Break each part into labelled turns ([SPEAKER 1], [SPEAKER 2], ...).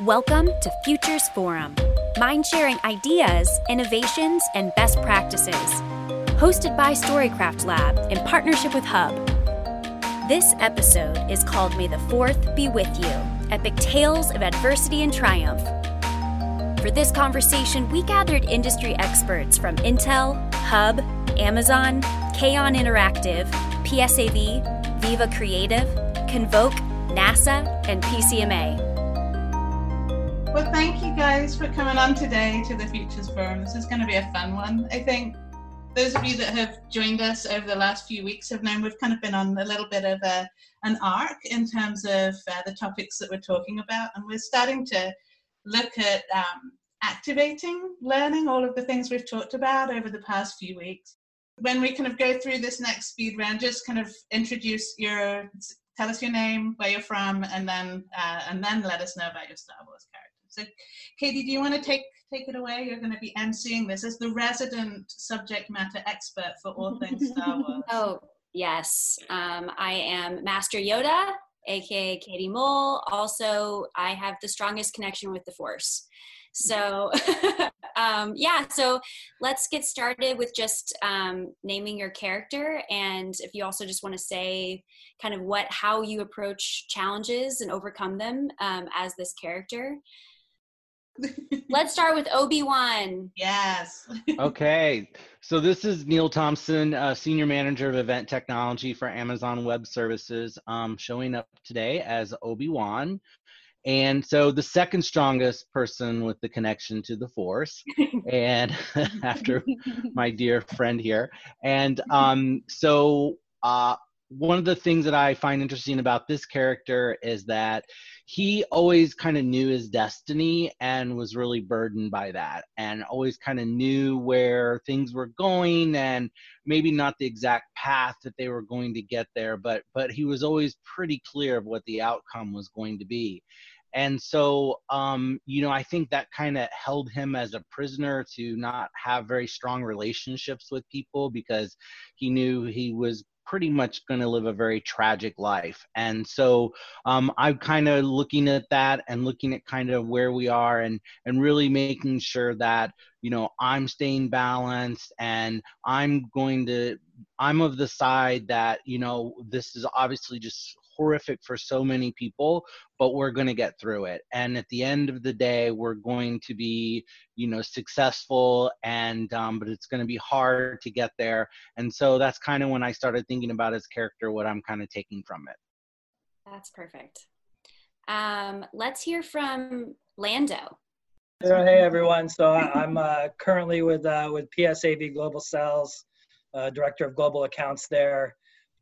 [SPEAKER 1] Welcome to Futures Forum, mind sharing ideas, innovations, and best practices. Hosted by Storycraft Lab in partnership with Hub. This episode is called May the Fourth Be With You Epic Tales of Adversity and Triumph. For this conversation, we gathered industry experts from Intel, Hub, Amazon, Kaon Interactive, PSAV, Viva Creative, Convoke, NASA, and PCMA.
[SPEAKER 2] Well, thank you guys for coming on today to the Futures Forum. This is going to be a fun one. I think those of you that have joined us over the last few weeks have known we've kind of been on a little bit of a, an arc in terms of uh, the topics that we're talking about, and we're starting to look at um, activating learning, all of the things we've talked about over the past few weeks. When we kind of go through this next speed round, just kind of introduce your, tell us your name, where you're from, and then uh, and then let us know about your Star Wars character. So, Katie, do you want to take take it away? You're going to be emceeing this as the resident subject matter expert for all things Star Wars.
[SPEAKER 1] Oh yes, um, I am Master Yoda, aka Katie Mole. Also, I have the strongest connection with the Force. So, um, yeah, so let's get started with just um, naming your character. And if you also just want to say kind of what, how you approach challenges and overcome them um, as this character. Let's start with Obi Wan.
[SPEAKER 2] Yes.
[SPEAKER 3] okay. So this is Neil Thompson, uh, Senior Manager of Event Technology for Amazon Web Services, um, showing up today as Obi Wan. And so the second strongest person with the connection to the Force, and after my dear friend here. And um, so uh, one of the things that I find interesting about this character is that he always kind of knew his destiny and was really burdened by that and always kind of knew where things were going and maybe not the exact path that they were going to get there but but he was always pretty clear of what the outcome was going to be. And so um, you know i think that kind of held him as a prisoner to not have very strong relationships with people because he knew he was pretty much going to live a very tragic life. And so um, I'm kind of looking at that and looking at kind of where we are and, and really making sure that, you know, I'm staying balanced and I'm going to, I'm of the side that, you know, this is obviously just horrific for so many people, but we're going to get through it. And at the end of the day, we're going to be, you know, successful. And um, but it's going to be hard to get there. And so that's kind of when I started thinking about his character, what I'm kind of taking from it.
[SPEAKER 1] That's perfect. Um, let's hear from Lando.
[SPEAKER 4] Hey everyone. So I'm uh, currently with uh, with PSAV Global Sales, uh, director of global accounts there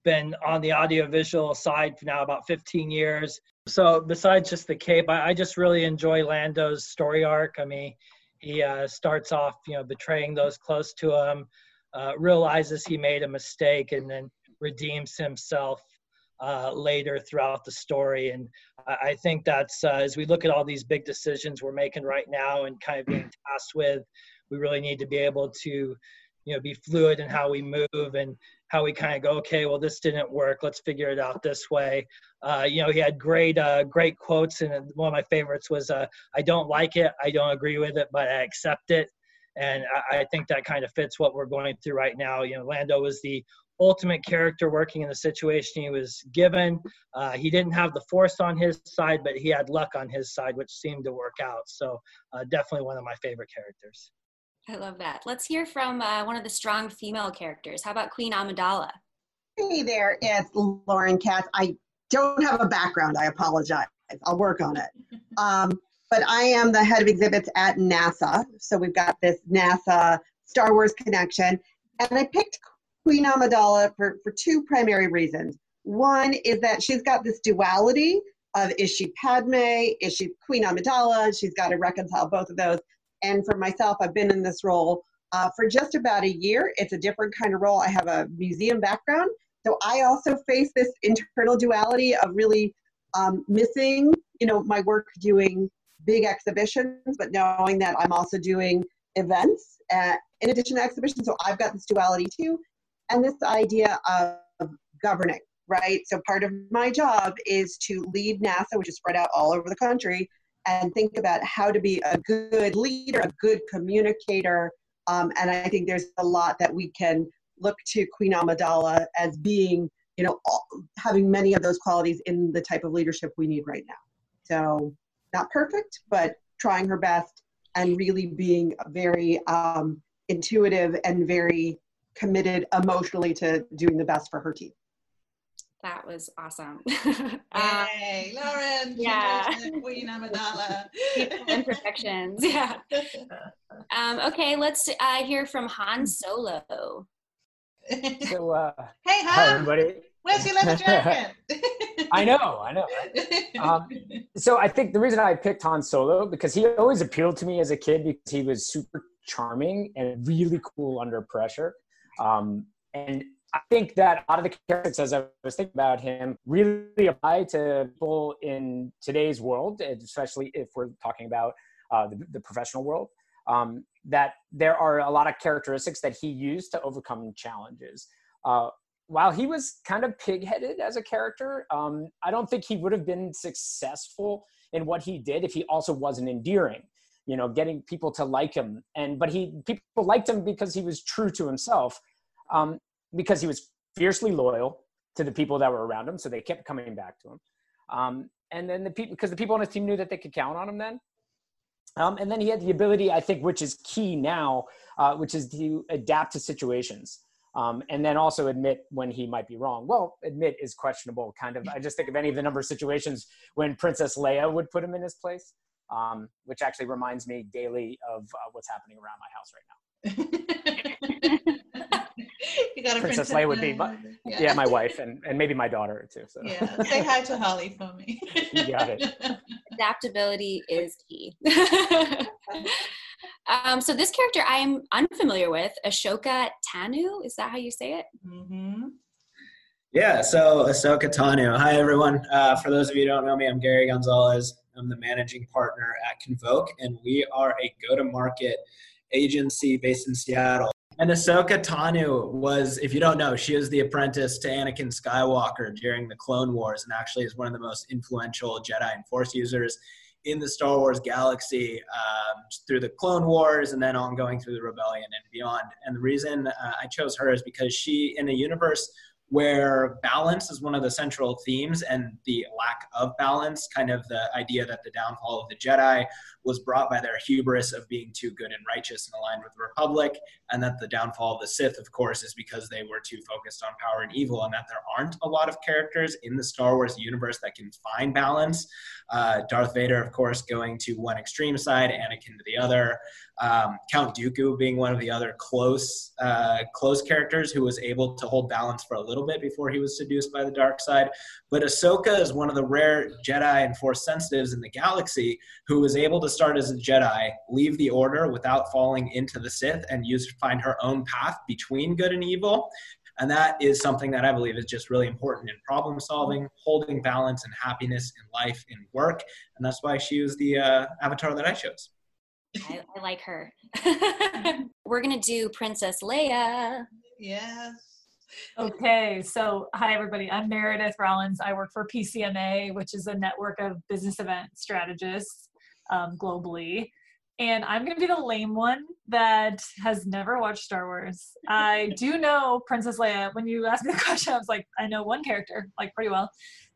[SPEAKER 4] been on the audiovisual side for now about 15 years. So besides just the cape, I, I just really enjoy Lando's story arc. I mean, he uh, starts off, you know, betraying those close to him, uh, realizes he made a mistake, and then redeems himself uh, later throughout the story. And I, I think that's uh, as we look at all these big decisions we're making right now and kind of being tasked with, we really need to be able to, you know, be fluid in how we move and how we kind of go, okay, well, this didn't work. Let's figure it out this way. Uh, you know, he had great, uh, great quotes, and one of my favorites was, uh, "I don't like it, I don't agree with it, but I accept it." And I, I think that kind of fits what we're going through right now. You know, Lando was the ultimate character working in the situation he was given. Uh, he didn't have the force on his side, but he had luck on his side, which seemed to work out. So, uh, definitely one of my favorite characters.
[SPEAKER 1] I love that. Let's hear from uh, one of the strong female characters. How about Queen Amidala?
[SPEAKER 5] Hey there, it's Lauren Katz. I don't have a background. I apologize. I'll work on it. Um, but I am the head of exhibits at NASA. So we've got this NASA Star Wars connection. And I picked Queen Amidala for, for two primary reasons. One is that she's got this duality of is she Padme, is she Queen Amidala? She's got to reconcile both of those. And for myself, I've been in this role uh, for just about a year. It's a different kind of role. I have a museum background. So I also face this internal duality of really um, missing, you know, my work doing big exhibitions, but knowing that I'm also doing events uh, in addition to exhibitions. So I've got this duality too. And this idea of governing, right? So part of my job is to lead NASA, which is spread out all over the country, and think about how to be a good leader, a good communicator. Um, and I think there's a lot that we can look to Queen Amidala as being, you know, all, having many of those qualities in the type of leadership we need right now. So, not perfect, but trying her best and really being very um, intuitive and very committed emotionally to doing the best for her team.
[SPEAKER 1] That was awesome.
[SPEAKER 2] Yay, um, Lauren!
[SPEAKER 1] Yeah.
[SPEAKER 2] Queen Amidala.
[SPEAKER 1] Imperfections. Yeah. Um, okay, let's uh, hear from Han Solo.
[SPEAKER 6] So, uh,
[SPEAKER 2] hey, Han.
[SPEAKER 6] hi everybody.
[SPEAKER 2] Where's your leather jacket?
[SPEAKER 6] I know, I know. Um, so I think the reason I picked Han Solo because he always appealed to me as a kid because he was super charming and really cool under pressure. Um, and I think that a lot of the characters, as I was thinking about him, really apply to people in today's world, especially if we're talking about uh, the, the, professional world. Um, that there are a lot of characteristics that he used to overcome challenges. Uh, while he was kind of pig-headed as a character, um, I don't think he would have been successful in what he did if he also wasn't endearing. You know, getting people to like him, and but he people liked him because he was true to himself, um, because he was fiercely loyal to the people that were around him, so they kept coming back to him. Um, and then the people, because the people on his team knew that they could count on him then. Um, and then he had the ability, I think, which is key now, uh, which is to adapt to situations. Um, and then also admit when he might be wrong. Well, admit is questionable, kind of. I just think of any of the number of situations when Princess Leia would put him in his place, um, which actually reminds me daily of uh, what's happening around my house right now.
[SPEAKER 2] you got a
[SPEAKER 6] Princess, Leia would be, my, yeah. yeah. my wife, and, and maybe my daughter too. So
[SPEAKER 2] yeah, say hi to Holly for me.
[SPEAKER 6] you got it.
[SPEAKER 1] Adaptability is key. Um, so this character I'm unfamiliar with, Ashoka Tano. Is that how you say it?
[SPEAKER 2] Mm-hmm.
[SPEAKER 7] Yeah, so Ahsoka Tano. Hi, everyone. Uh, for those of you who don't know me, I'm Gary Gonzalez. I'm the managing partner at Convoke, and we are a go-to-market agency based in Seattle. And Ahsoka Tano was, if you don't know, she was the apprentice to Anakin Skywalker during the Clone Wars, and actually is one of the most influential Jedi and Force users in the Star Wars galaxy um, through the Clone Wars and then ongoing through the Rebellion and beyond. And the reason uh, I chose her is because she, in a universe where balance is one of the central themes and the lack of balance, kind of the idea that the downfall of the Jedi was brought by their hubris of being too good and righteous and aligned with the Republic, and that the downfall of the Sith, of course, is because they were too focused on power and evil, and that there aren't a lot of characters in the Star Wars universe that can find balance. Uh, Darth Vader, of course, going to one extreme side, Anakin to the other. Um, Count Dooku being one of the other close uh, close characters who was able to hold balance for a little bit before he was seduced by the dark side. But Ahsoka is one of the rare Jedi and Force sensitives in the galaxy who was able to start as a Jedi, leave the Order without falling into the Sith, and use find her own path between good and evil. And that is something that I believe is just really important in problem solving, holding balance and happiness in life, in work. And that's why she was the uh, avatar that I chose.
[SPEAKER 1] I, I like her. We're gonna do Princess Leia.
[SPEAKER 2] Yes.
[SPEAKER 8] Okay, so hi everybody. I'm Meredith Rollins. I work for PCMA, which is a network of business event strategists um, globally. And I'm going to be the lame one that has never watched Star Wars. I do know Princess Leia. When you asked me the question, I was like, I know one character like pretty well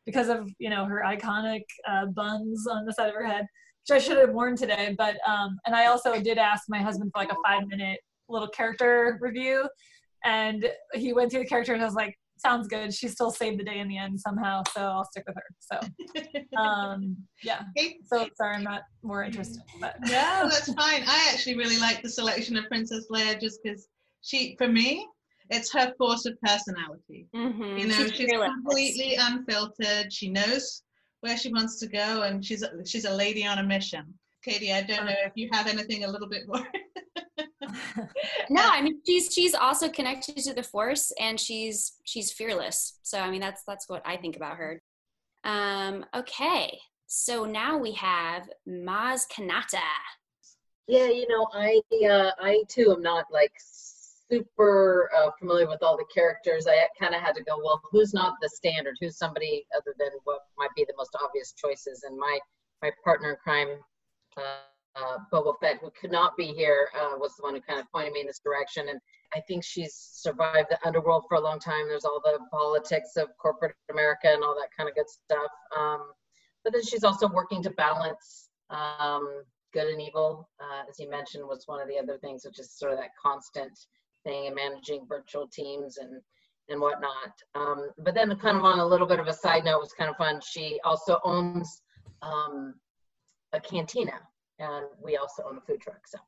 [SPEAKER 8] because of you know her iconic uh, buns on the side of her head which I should have worn today. But um, and I also did ask my husband for like a five minute little character review, and he went through the character and I was like, sounds good. She still saved the day in the end somehow, so I'll stick with her. So, um, yeah. So sorry, I'm not more interested. But
[SPEAKER 2] yeah, that's fine. I actually really like the selection of Princess Leia just because she, for me, it's her force of personality.
[SPEAKER 1] Mm-hmm.
[SPEAKER 2] You know, she's, she's completely unfiltered. She knows where she wants to go, and she's a, she's a lady on a mission. Katie, I don't know if you have anything a little bit more.
[SPEAKER 1] no, I mean she's she's also connected to the force, and she's she's fearless. So I mean that's that's what I think about her. Um, okay, so now we have Maz Kanata.
[SPEAKER 9] Yeah, you know, I uh, I too am not like super uh, familiar with all the characters, I kind of had to go, well, who's not the standard? Who's somebody other than what might be the most obvious choices? And my my partner in crime, uh, uh, Boba Fett, who could not be here, uh, was the one who kind of pointed me in this direction. And I think she's survived the underworld for a long time. There's all the politics of corporate America and all that kind of good stuff. Um, but then she's also working to balance um, good and evil, uh, as you mentioned, was one of the other things, which is sort of that constant thing and managing virtual teams and and whatnot. Um, but then, kind of on a little bit of a side note, was kind of fun. She also owns um, a cantina, and we also own a food truck. So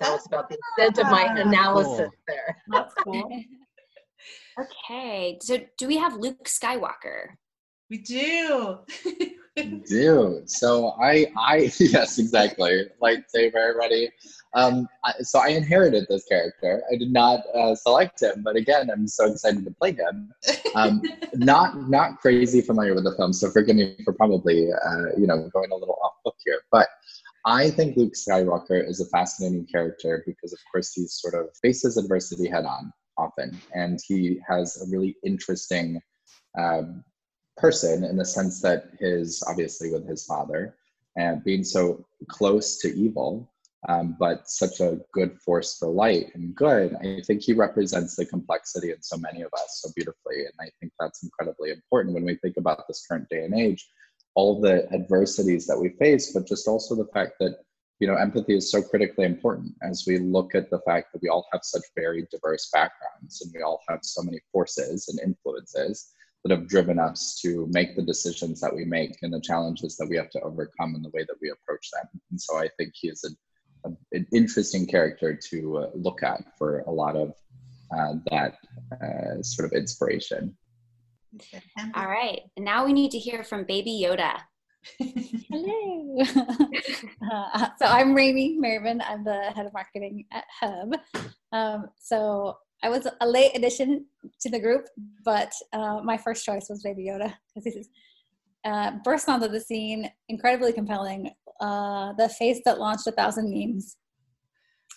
[SPEAKER 9] that was about the extent of my analysis
[SPEAKER 3] Cool.
[SPEAKER 9] there.
[SPEAKER 8] That's cool.
[SPEAKER 1] Okay, so do we have Luke Skywalker?
[SPEAKER 2] We do.
[SPEAKER 10] We do. So I, I yes, exactly. Lightsaber ready. Um, I, so I inherited this character. I did not uh, select him, but again, I'm so excited to play him. Um, not not crazy familiar with the film, so forgive me for probably uh, you know going a little off book here, but. I think Luke Skywalker is a fascinating character because, of course, he sort of faces adversity head on often, and he has a really interesting um, person in the sense that his obviously with his father and being so close to evil um, but such a good force for light and good i think he represents the complexity in so many of us so beautifully. And i think that's incredibly important when we think about this current day and age all the adversities that we face but just also the fact that you know empathy is so critically important as we look at the fact that we all have such very diverse backgrounds and we all have so many forces and influences that have driven us to make the decisions that we make and the challenges that we have to overcome in the way that we approach them. And so I think he is a, an interesting character to uh, look at for a lot of uh, that uh, sort of inspiration.
[SPEAKER 1] All right, now we need to hear from Baby Yoda.
[SPEAKER 11] Hello. uh, so I'm Raimi Merriman. I'm the head of marketing at Hub. Um, so I was a late addition to the group, but uh, my first choice was Baby Yoda because he's uh, burst onto the scene, incredibly compelling. Uh, the face that launched a thousand memes.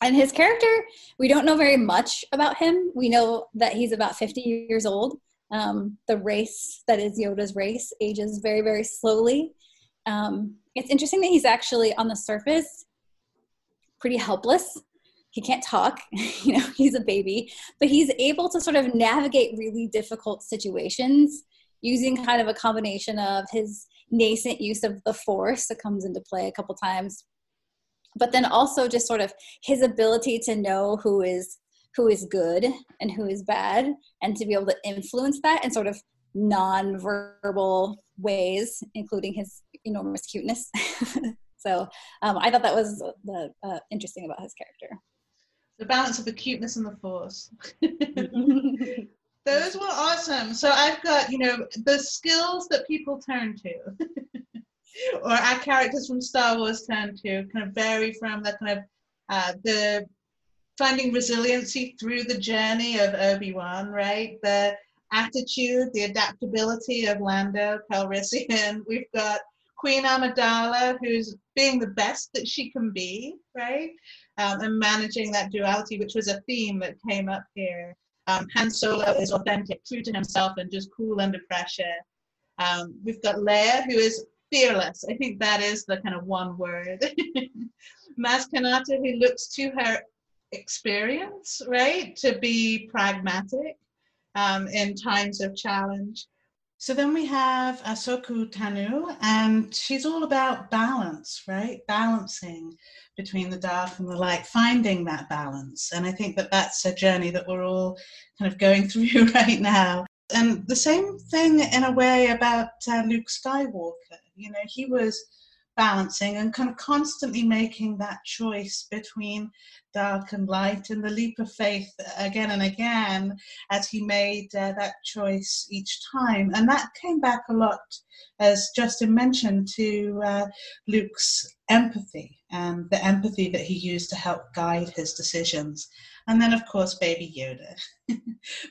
[SPEAKER 11] And his character, we don't know very much about him. We know that he's about 50 years old. Um, the race that is Yoda's race ages very, very slowly. Um, it's interesting that he's actually on the surface pretty helpless. He can't talk, you know, he's a baby, but he's able to sort of navigate really difficult situations using kind of a combination of his nascent use of the force that comes into play a couple times, but then also just sort of his ability to know who is who is good and who is bad and to be able to influence that in sort of non-verbal ways including his enormous cuteness so um, i thought that was the uh, interesting about his character
[SPEAKER 2] the balance of the cuteness and the force. Those were awesome. So I've got, you know, the skills that people turn to, or our characters from Star Wars turn to, kind of vary from the kind of uh, the finding resiliency through the journey of Obi Wan, right? The attitude, the adaptability of Lando Calrissian. We've got Queen Amidala, who's being the best that she can be, right? Um, and managing that duality, which was a theme that came up here. Um, Han Solo is authentic, true to himself, and just cool under pressure. Um, we've got Leia, who is fearless. I think that is the kind of one word. Maz Kanata, who looks to her experience, right, to be pragmatic um, in times of challenge. So then we have Ahsoka Tano, and she's all about balance, right? Balancing between the dark and the light, finding that balance. And I think that that's a journey that we're all kind of going through right now. And the same thing in a way about uh, Luke Skywalker. You know, he was balancing and kind of constantly making that choice between dark and light and the leap of faith again and again as he made uh, that choice each time. And that came back a lot, as Justin mentioned, to uh, Luke's empathy and the empathy that he used to help guide his decisions. And then, of course, Baby Yoda.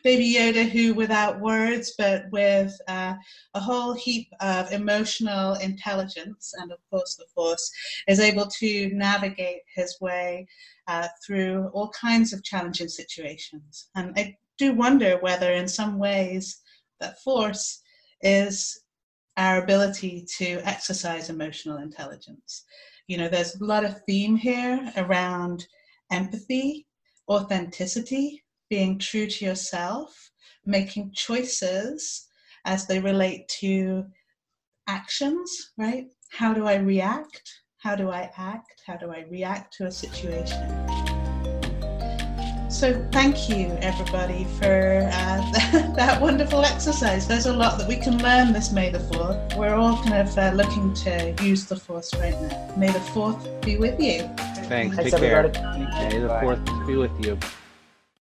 [SPEAKER 2] Baby Yoda, who without words, but with uh, a whole heap of emotional intelligence and, of course, the Force, is able to navigate his way uh, through all kinds of challenging situations. And I do wonder whether, in some ways, that Force is our ability to exercise emotional intelligence. You know, there's a lot of theme here around empathy, authenticity, being true to yourself, making choices as they relate to actions, right? How do I react? How do I act? How do I react to a situation? So, thank you everybody for uh, that wonderful exercise. There's a lot that we can learn this May the 4th. We're all kind of uh, looking to use the Force right now. May the 4th be with you.
[SPEAKER 3] Thanks.
[SPEAKER 6] Thanks,
[SPEAKER 3] Take care.
[SPEAKER 6] everybody.
[SPEAKER 3] May the
[SPEAKER 6] Bye.
[SPEAKER 3] fourth be with you.